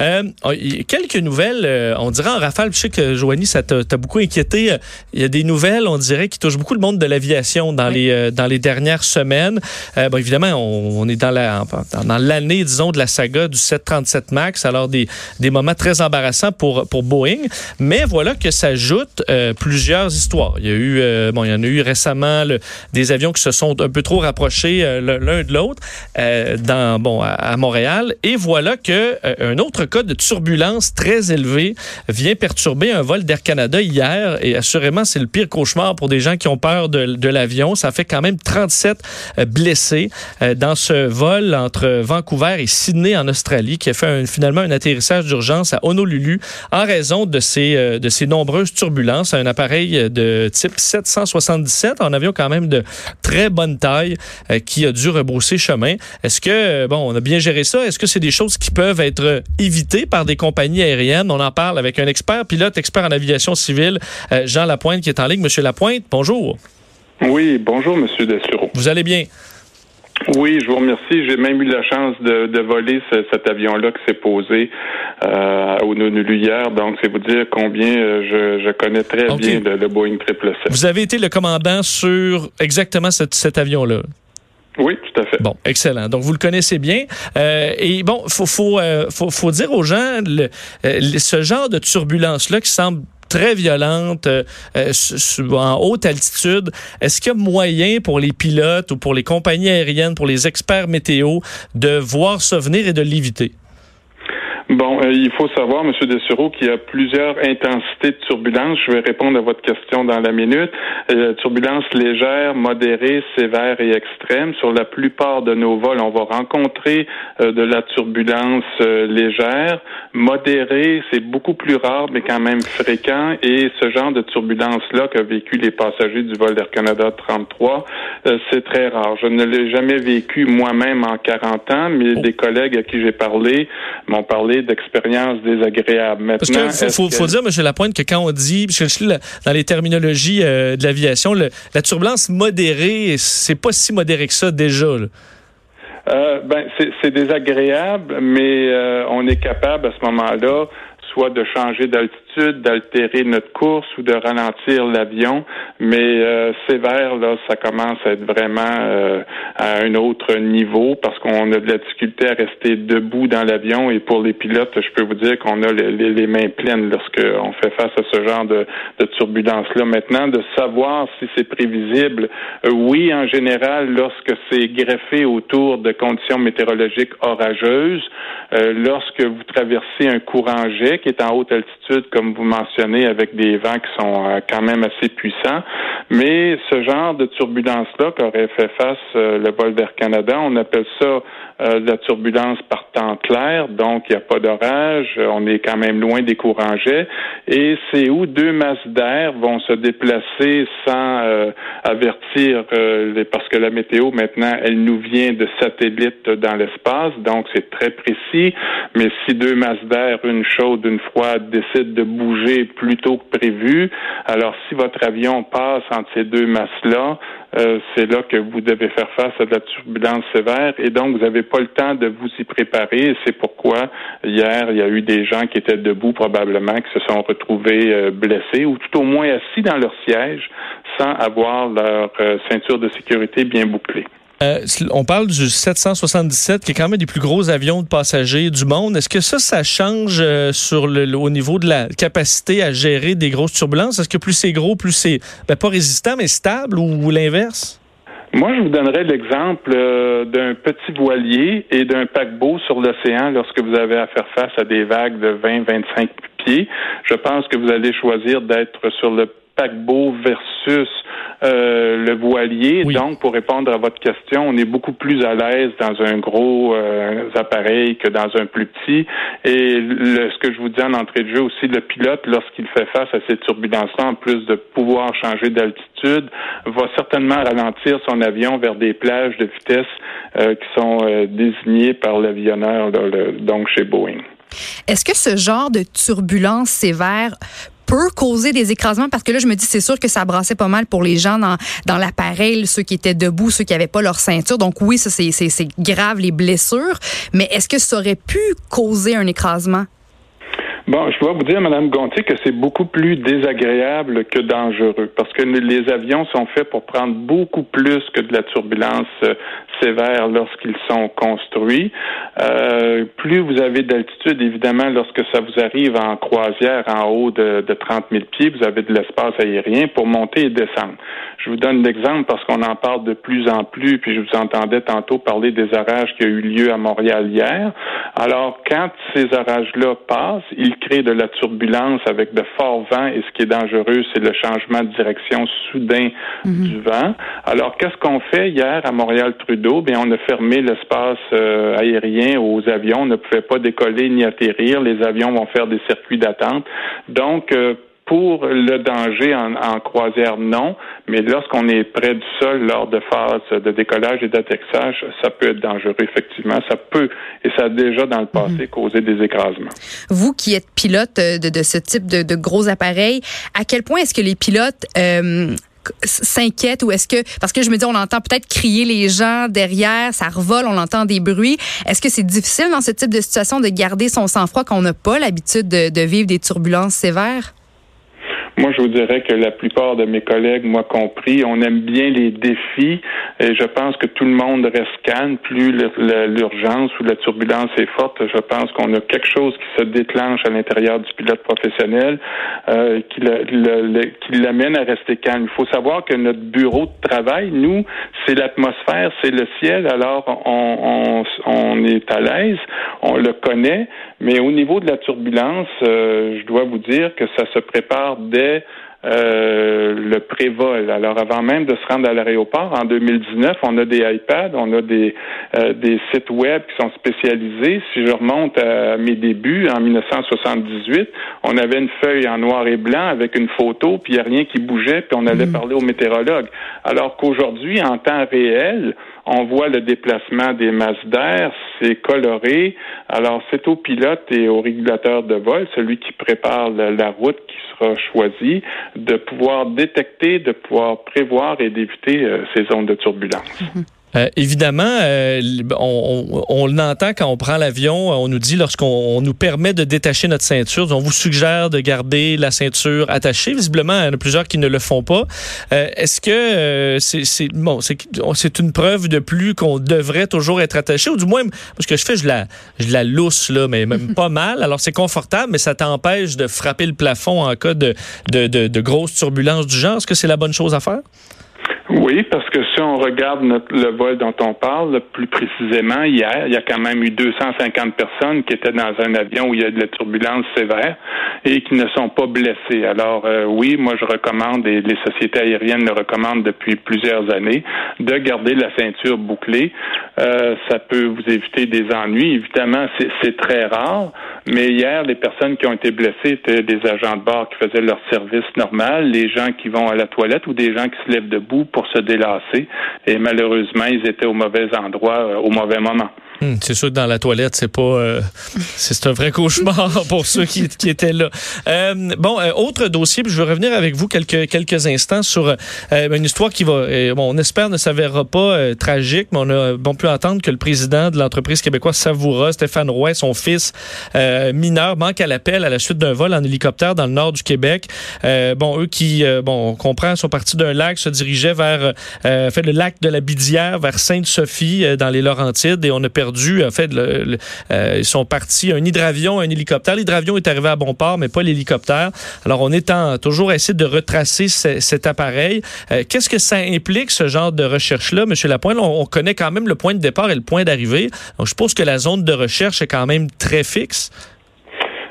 Euh, oh, quelques nouvelles, euh, on dirait en rafale, je sais que Joanie, ça t'a beaucoup inquiété. Il y a des nouvelles, on dirait, qui touchent beaucoup le monde de l'aviation dans, les, euh, dans les dernières semaines. Euh, bon, évidemment, on, on est dans la dans, l'année, disons, de la saga du 737 MAX, alors des, des moments très embarrassants pour, pour Boeing. Mais voilà que s'ajoutent euh, plusieurs histoires. Il y a eu, bon, il y en a eu récemment le- des avions qui se sont un peu trop rapprochés l'un de l'autre dans bon à, à Montréal. Et voilà que un autre cas de turbulence très élevé vient perturber un vol d'Air Canada hier. Et assurément, c'est le pire cauchemar pour des gens qui ont peur de, l'avion. Ça fait quand même 37 euh, blessés euh, dans ce vol entre Vancouver et Sydney en Australie, qui a fait finalement un atterrissage d'urgence à Honolulu en raison de ces, euh, de ces nombreuses turbulences. Un appareil de type 777, un avion quand même de très bonne taille qui a dû rebrousser chemin. Est-ce que, bon, on a bien géré ça? Est-ce que c'est des choses qui peuvent être euh, par des compagnies aériennes? On en parle avec un expert pilote, expert en aviation civile, euh, Jean Lapointe, qui est en ligne. Monsieur Lapointe, bonjour. Oui, bonjour, Monsieur Dessureau. Vous allez bien? Oui, je vous remercie. J'ai même eu la chance de, de voler ce- cet avion-là qui s'est posé euh, au Honolulu hier. Donc, c'est vous dire combien euh, je, je connais très bien le, le Boeing 777. Vous avez été le commandant sur exactement cet, cet avion-là? Oui, tout à fait. Bon, excellent. Donc, vous le connaissez bien. Euh, et bon, faut, faut, euh, faut, faut dire aux gens, le, euh, ce genre de turbulence-là qui semble très violente, euh, euh, en haute altitude, est-ce qu'il y a moyen pour les pilotes ou pour les compagnies aériennes, pour les experts météo, de voir ça venir et de l'éviter? Bon, euh, il faut savoir, M. Dessureau, qu'il y a plusieurs intensités de turbulence. Je vais répondre à votre question dans la minute. Euh, turbulence légère, modérée, sévère et extrême. Sur la plupart de nos vols, on va rencontrer euh, de la turbulence euh, légère. Modérée, c'est beaucoup plus rare, mais quand même fréquent. Et ce genre de turbulence-là qu'a vécu les passagers du vol Air Canada 33, euh, c'est très rare. Je ne l'ai jamais vécu moi-même en 40 ans, mais des collègues à qui j'ai parlé m'ont parlé d'expériences désagréables. Parce Maintenant, que faut, faut, que- faut dire, M. Lapointe, que quand on dit, parce dans les terminologies euh, de l'aviation, la turbulence modérée, c'est pas si modéré que ça déjà. là. Euh, ben, c'est- c'est désagréable, mais euh, on est capable à ce moment-là soit de changer d'altitude, d'altérer notre course ou de ralentir l'avion. Mais euh, sévère, là, ça commence à être vraiment euh, à un autre niveau parce qu'on a de la difficulté à rester debout dans l'avion. Et pour les pilotes, je peux vous dire qu'on a les, mains pleines lorsqu'on fait face à ce genre de, de turbulence-là. Maintenant, de savoir si c'est prévisible, euh, oui, en général, lorsque c'est greffé autour de conditions météorologiques orageuses, euh, lorsque vous traversez un courant jet qui est en haute altitude, comme vous mentionnez, avec des vents qui sont euh, quand même assez puissants. Mais ce genre de turbulence-là qu'aurait fait face euh, le vol vers Canada, on appelle ça euh, la turbulence par temps clair, donc il n'y a pas d'orage, on est quand même loin des courants jets, et c'est où deux masses d'air vont se déplacer sans avertir, les- parce que la météo maintenant, elle nous vient de satellites dans l'espace, donc c'est très précis, mais si deux masses d'air, une chaude, une froide, décident de bouger plus tôt que prévu, alors si votre avion passe entre ces deux masses-là, euh, c'est là que vous devez faire face à de la turbulence sévère et donc vous n'avez pas le temps de vous y préparer. C'est pourquoi hier, il y a eu des gens qui étaient debout probablement, qui se sont retrouvés euh, blessés ou tout au moins assis dans leur siège sans avoir leur euh, ceinture de sécurité bien bouclée. Euh, on parle du 777, qui est quand même des plus gros avions de passagers du monde. Est-ce que ça, ça change euh, sur le, au niveau de la capacité à gérer des grosses turbulences? Est-ce que plus c'est gros, plus c'est ben, pas résistant, mais stable ou, l'inverse? Moi, je vous donnerais l'exemple euh, d'un petit voilier et d'un paquebot sur l'océan lorsque vous avez à faire face à des vagues de 20-25 pieds. Je pense que vous allez choisir d'être sur le paquebot versus euh, le voilier. Donc, pour répondre à votre question, on est beaucoup plus à l'aise dans un gros euh, appareil que dans un plus petit. Et ce que je vous dis en entrée de jeu aussi, le pilote, lorsqu'il fait face à ces turbulences-là, en plus de pouvoir changer d'altitude, va certainement ralentir son avion vers des plages de vitesse euh, qui sont désignées par l'avionneur, donc chez Boeing. Est-ce que ce genre de turbulence sévère peut causer des écrasements parce que là je me dis c'est sûr que ça brassait pas mal pour les gens dans, dans l'appareil ceux qui étaient debout ceux qui avaient pas leur ceinture. Donc oui ça c'est c'est grave les blessures. Mais est-ce que ça aurait pu causer un écrasement? Bon, je dois vous dire, Madame Gontier, que c'est beaucoup plus désagréable que dangereux parce que les avions sont faits pour prendre beaucoup plus que de la turbulence euh, sévère lorsqu'ils sont construits. Euh, plus vous avez d'altitude, évidemment, lorsque ça vous arrive en croisière en haut de, de 30 000 pieds, vous avez de l'espace aérien pour monter et descendre. Je vous donne l'exemple parce qu'on en parle de plus en plus, puis je vous entendais tantôt parler des orages qui ont eu lieu à Montréal hier. Alors, quand ces orages-là passent, ils créent de la turbulence avec de forts vents et ce qui est dangereux, c'est le changement de direction soudain mhm. du vent. Alors, qu'est-ce qu'on fait? Hier à Montréal-Trudeau? Bien, on a fermé l'espace euh, aérien aux avions. On ne pouvait pas décoller ni atterrir. Les avions vont faire des circuits d'attente. Donc, euh, pour le danger en, croisière, non, mais lorsqu'on est près du sol lors de phases de décollage et d'atterrissage, ça peut être dangereux, effectivement. Ça peut, et ça a déjà dans le passé mhm. causé des écrasements. Vous qui êtes pilote de, de ce type de, de, gros appareils, à quel point est-ce que les pilotes euh, s'inquiètent ou est-ce que parce que je me dis on entend peut-être crier les gens derrière, ça revole, on entend des bruits. Est-ce que c'est difficile dans ce type de situation de garder son sang-froid quand on n'a pas l'habitude de, vivre des turbulences sévères? Moi, je vous dirais que la plupart de mes collègues, moi compris, on aime bien les défis et je pense que tout le monde reste calme. Plus l'urgence ou la turbulence est forte, je pense qu'on a quelque chose qui se déclenche à l'intérieur du pilote professionnel euh, qui l'amène à rester calme. Il faut savoir que notre bureau de travail, nous, c'est l'atmosphère, c'est le ciel. Alors, on, on, est à l'aise, on le connaît, mais au niveau de la turbulence, euh, je dois vous dire que ça se prépare dès euh, le prévol. Alors avant même de se rendre à l'aéroport, en 2019, on a des iPads, on a des, euh, des sites web qui sont spécialisés. Si je remonte à mes débuts, en 1978, on avait une feuille en noir et blanc avec une photo, puis il n'y a rien qui bougeait, puis on allait mm. parler au météorologue. Alors qu'aujourd'hui, en temps réel, on voit le déplacement des masses d'air, c'est coloré. Alors, c'est au pilote et au régulateur de vol, celui qui prépare la route qui sera choisi, de pouvoir détecter, de pouvoir prévoir et d'éviter euh, ces zones de turbulence. Mm-hmm. Euh, évidemment, euh, on, on, l'entend quand on prend l'avion, on nous dit lorsqu'on nous permet de détacher notre ceinture, on vous suggère de garder la ceinture attachée. Visiblement, il y en a plusieurs qui ne le font pas. Euh, est-ce que c'est bon, c'est une preuve de plus qu'on devrait toujours être attaché, ou du moins, parce que je fais, je la, je la lousse là, mais même pas mal. Alors c'est confortable, mais ça t'empêche de frapper le plafond en cas de, de, de, de grosses turbulences du genre. Est-ce que c'est la bonne chose à faire? Oui, parce que si on regarde notre, le vol dont on parle, plus précisément, hier, il y a quand même eu 250 personnes qui étaient dans un avion où il y a de la turbulence sévère et qui ne sont pas blessées. Alors euh, oui, moi je recommande, et les sociétés aériennes le recommandent depuis plusieurs années, de garder la ceinture bouclée. Euh, ça peut vous éviter des ennuis. Évidemment, c'est très rare, mais hier, les personnes qui ont été blessées étaient des agents de bord qui faisaient leur service normal, les gens qui vont à la toilette ou des gens qui se lèvent debout pour se délasser. Et malheureusement, ils étaient au mauvais endroit euh, au mauvais moment. Hmm, c'est sûr que dans la toilette, c'est pas, euh, c'est un vrai cauchemar pour ceux qui, qui étaient là. Euh, bon, euh, autre dossier, puis je veux revenir avec vous quelques quelques instants sur euh, une histoire qui va, bon, on espère ne s'avérera pas tragique, mais on a bon pu entendre que le président de l'entreprise québécoise Savoura, Stéphane Roy, son fils mineur, manque à l'appel à la suite d'un vol en hélicoptère dans le nord du Québec. bon, eux qui, bon, on comprend, sont partis d'un lac, se dirigeaient vers, fait le lac de la Bidière, vers Sainte-Sophie dans les Laurentides, et on a perdu en fait, euh, ils sont partis, un hydravion, un hélicoptère. L'hydravion est arrivé à bon port, mais pas l'hélicoptère. Alors, on est en, toujours à essayer de retracer cet appareil. Euh, qu'est-ce que ça implique, ce genre de recherche-là, Monsieur Lapointe? On, on, connaît quand même le point de départ et le point d'arrivée. Donc, je suppose que la zone de recherche est quand même très fixe.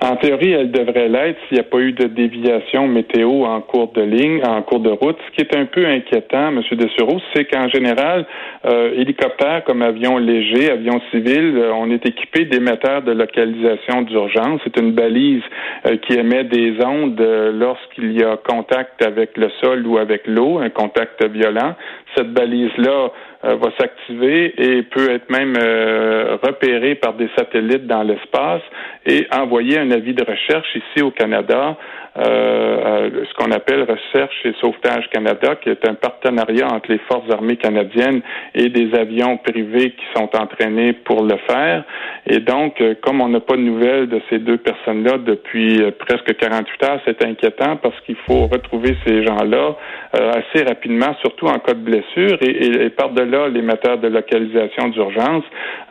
En théorie, elle devrait l'être s'il n'y a pas eu de déviation météo en cours de ligne, en cours de route. Ce qui est un peu inquiétant, M. Dessureau, c'est qu'en général, euh, hélicoptères comme avions légers, avions civils, euh, on est équipé d'émetteurs de localisation d'urgence. C'est une balise euh, qui émet des ondes euh, lorsqu'il y a contact avec le sol ou avec l'eau, un contact violent. Cette balise-là va s'activer et peut être même euh, repérée par des satellites dans l'espace et envoyer un avis de recherche ici au Canada, euh, ce qu'on appelle Recherche et Sauvetage Canada, qui est un partenariat entre les forces armées canadiennes et des avions privés qui sont entraînés pour le faire. Et donc, comme on n'a pas de nouvelles de ces deux personnes-là depuis presque 48 heures, c'est inquiétant parce qu'il faut retrouver ces gens-là assez rapidement, surtout en cas de blessure et, par-delà là l'émetteur de localisation d'urgence.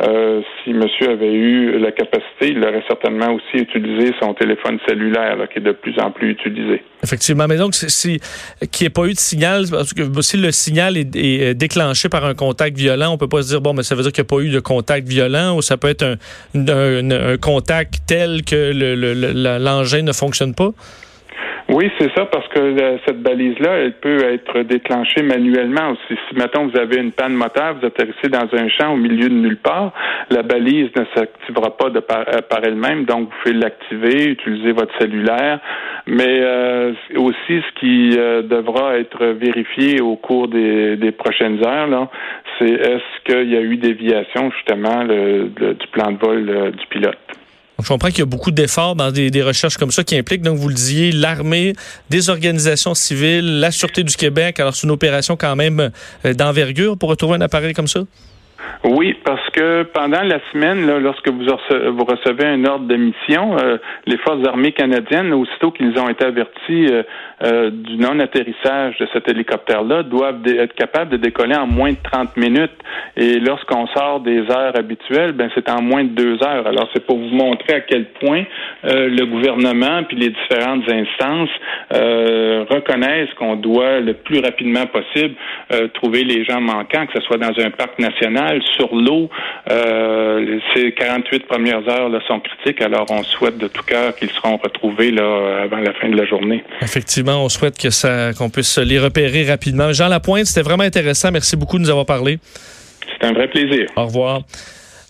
Euh, si monsieur avait eu la capacité, il aurait certainement aussi utilisé son téléphone cellulaire, là, qui est de plus en plus Effectivement, mais donc si qu'il n'y ait pas eu de signal, parce que si le signal est, déclenché par un contact violent, on peut pas se dire bon, mais ça veut dire qu'il n'y a pas eu de contact violent, ou ça peut être un, contact tel que l'engin le, le, ne fonctionne pas? Oui, c'est ça, parce que euh, cette balise-là, elle peut être déclenchée manuellement aussi. Si, mettons, vous avez une panne moteur, vous atterrissez dans un champ au milieu de nulle part, la balise ne s'activera pas de par, euh, par elle-même, donc vous pouvez l'activer, utiliser votre cellulaire, mais euh, aussi ce qui euh, devra être vérifié au cours des, des prochaines heures, là, c'est est-ce qu'il y a eu déviation justement du plan de vol euh, du pilote. Je comprends qu'il y a beaucoup d'efforts dans des, des, recherches comme ça qui impliquent, donc vous le disiez, l'armée, des organisations civiles, la Sûreté du Québec. Alors, c'est une opération quand même d'envergure pour retrouver un appareil comme ça? Oui, parce que pendant la semaine, lorsque vous, vous, recevez un ordre de mission, euh, les forces armées canadiennes, aussitôt qu'ils ont été avertis euh, euh, du non-atterrissage de cet hélicoptère-là, doivent être capables de décoller en moins de 30 minutes. Et lorsqu'on sort des heures habituelles, ben c'est en moins de deux heures. Alors, c'est pour vous montrer à quel point le gouvernement puis les différentes instances reconnaissent qu'on doit le plus rapidement possible trouver les gens manquants, que ce soit dans un parc national, sur l'eau. Euh, ces 48 premières heures là, sont critiques, alors on souhaite de tout cœur qu'ils seront retrouvés là, avant la fin de la journée. Effectivement, on souhaite que ça qu'on puisse les repérer rapidement. Jean Lapointe, c'était vraiment intéressant. Merci beaucoup de nous avoir parlé. C'est un vrai plaisir. Au revoir.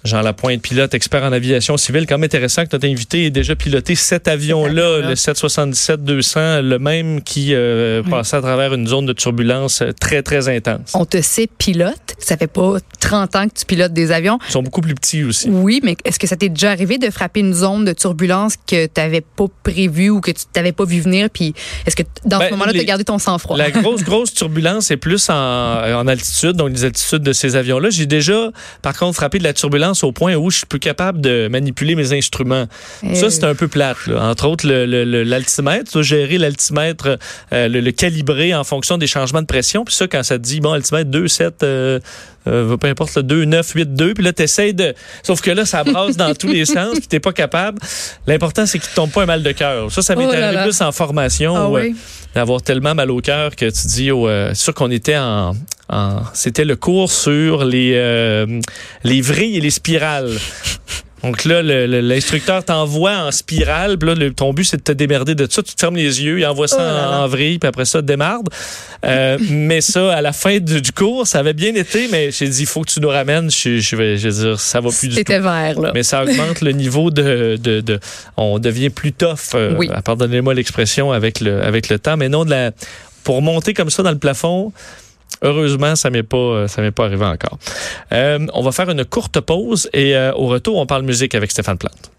Jean Lapointe, pilote expert en aviation civile. Quand même intéressant que notre invité ait déjà piloté cet avion-là, le 777-200, le même qui euh, oui. passait à travers une zone de turbulence très, très intense. On te sait pilote. Ça fait pas 30 ans que tu pilotes des avions. Ils sont beaucoup plus petits aussi. Oui, mais est-ce que ça t'est déjà arrivé de frapper une zone de turbulence que tu n'avais pas prévue ou que tu t'avais pas vu venir? Puis est-ce que dans ben, ce moment-là, tu as gardé ton sang-froid? La grosse, grosse turbulence est plus en, en altitude, donc les altitudes de ces avions-là. J'ai déjà, par contre, frappé de la turbulence au point où je suis plus capable de manipuler mes instruments. Ça, c'est un peu plate. Là. Entre autres, l'altimètre, le, le, gérer l'altimètre, euh, le, le, calibrer en fonction des changements de pression. Puis ça, quand ça te dit, bon, altimètre 2, 7, euh, euh, peu importe, le 2, 9, 8, 2, puis là, tu essaies de... Sauf que là, ça brasse dans tous les sens, puis t'es pas capable. L'important, c'est qu'il te tombe pas un mal de cœur. Ça, ça m'est oh arrivé plus en formation, ah, où, oui. d'avoir tellement mal au cœur que tu dis, oh, euh, sûr qu'on était en... en C'était le cours sur les, euh, les vrilles et les spirales. Donc là, l'instructeur t'envoie en spirale. Puis là, le, ton but, c'est de te démerder de ça. Tu te fermes les yeux, il envoie ça oh en, en, vrille, puis après ça, démarde. Euh, mais ça, à la fin du, du, cours, ça avait bien été, mais j'ai dit, il faut que tu nous ramènes. Je, je, vais, je dire, ça va plus du tout. C'était vert, là. Mais ça augmente le niveau de, de, de, On devient plus tough, euh, oui. pardonnez-moi l'expression, avec le, avec le temps. Mais non, de la, pour monter comme ça dans le plafond, Heureusement, ça m'est pas, ça m'est pas arrivé encore. Euh, on va faire une courte pause et euh, au retour, on parle musique avec Stéphane Plante.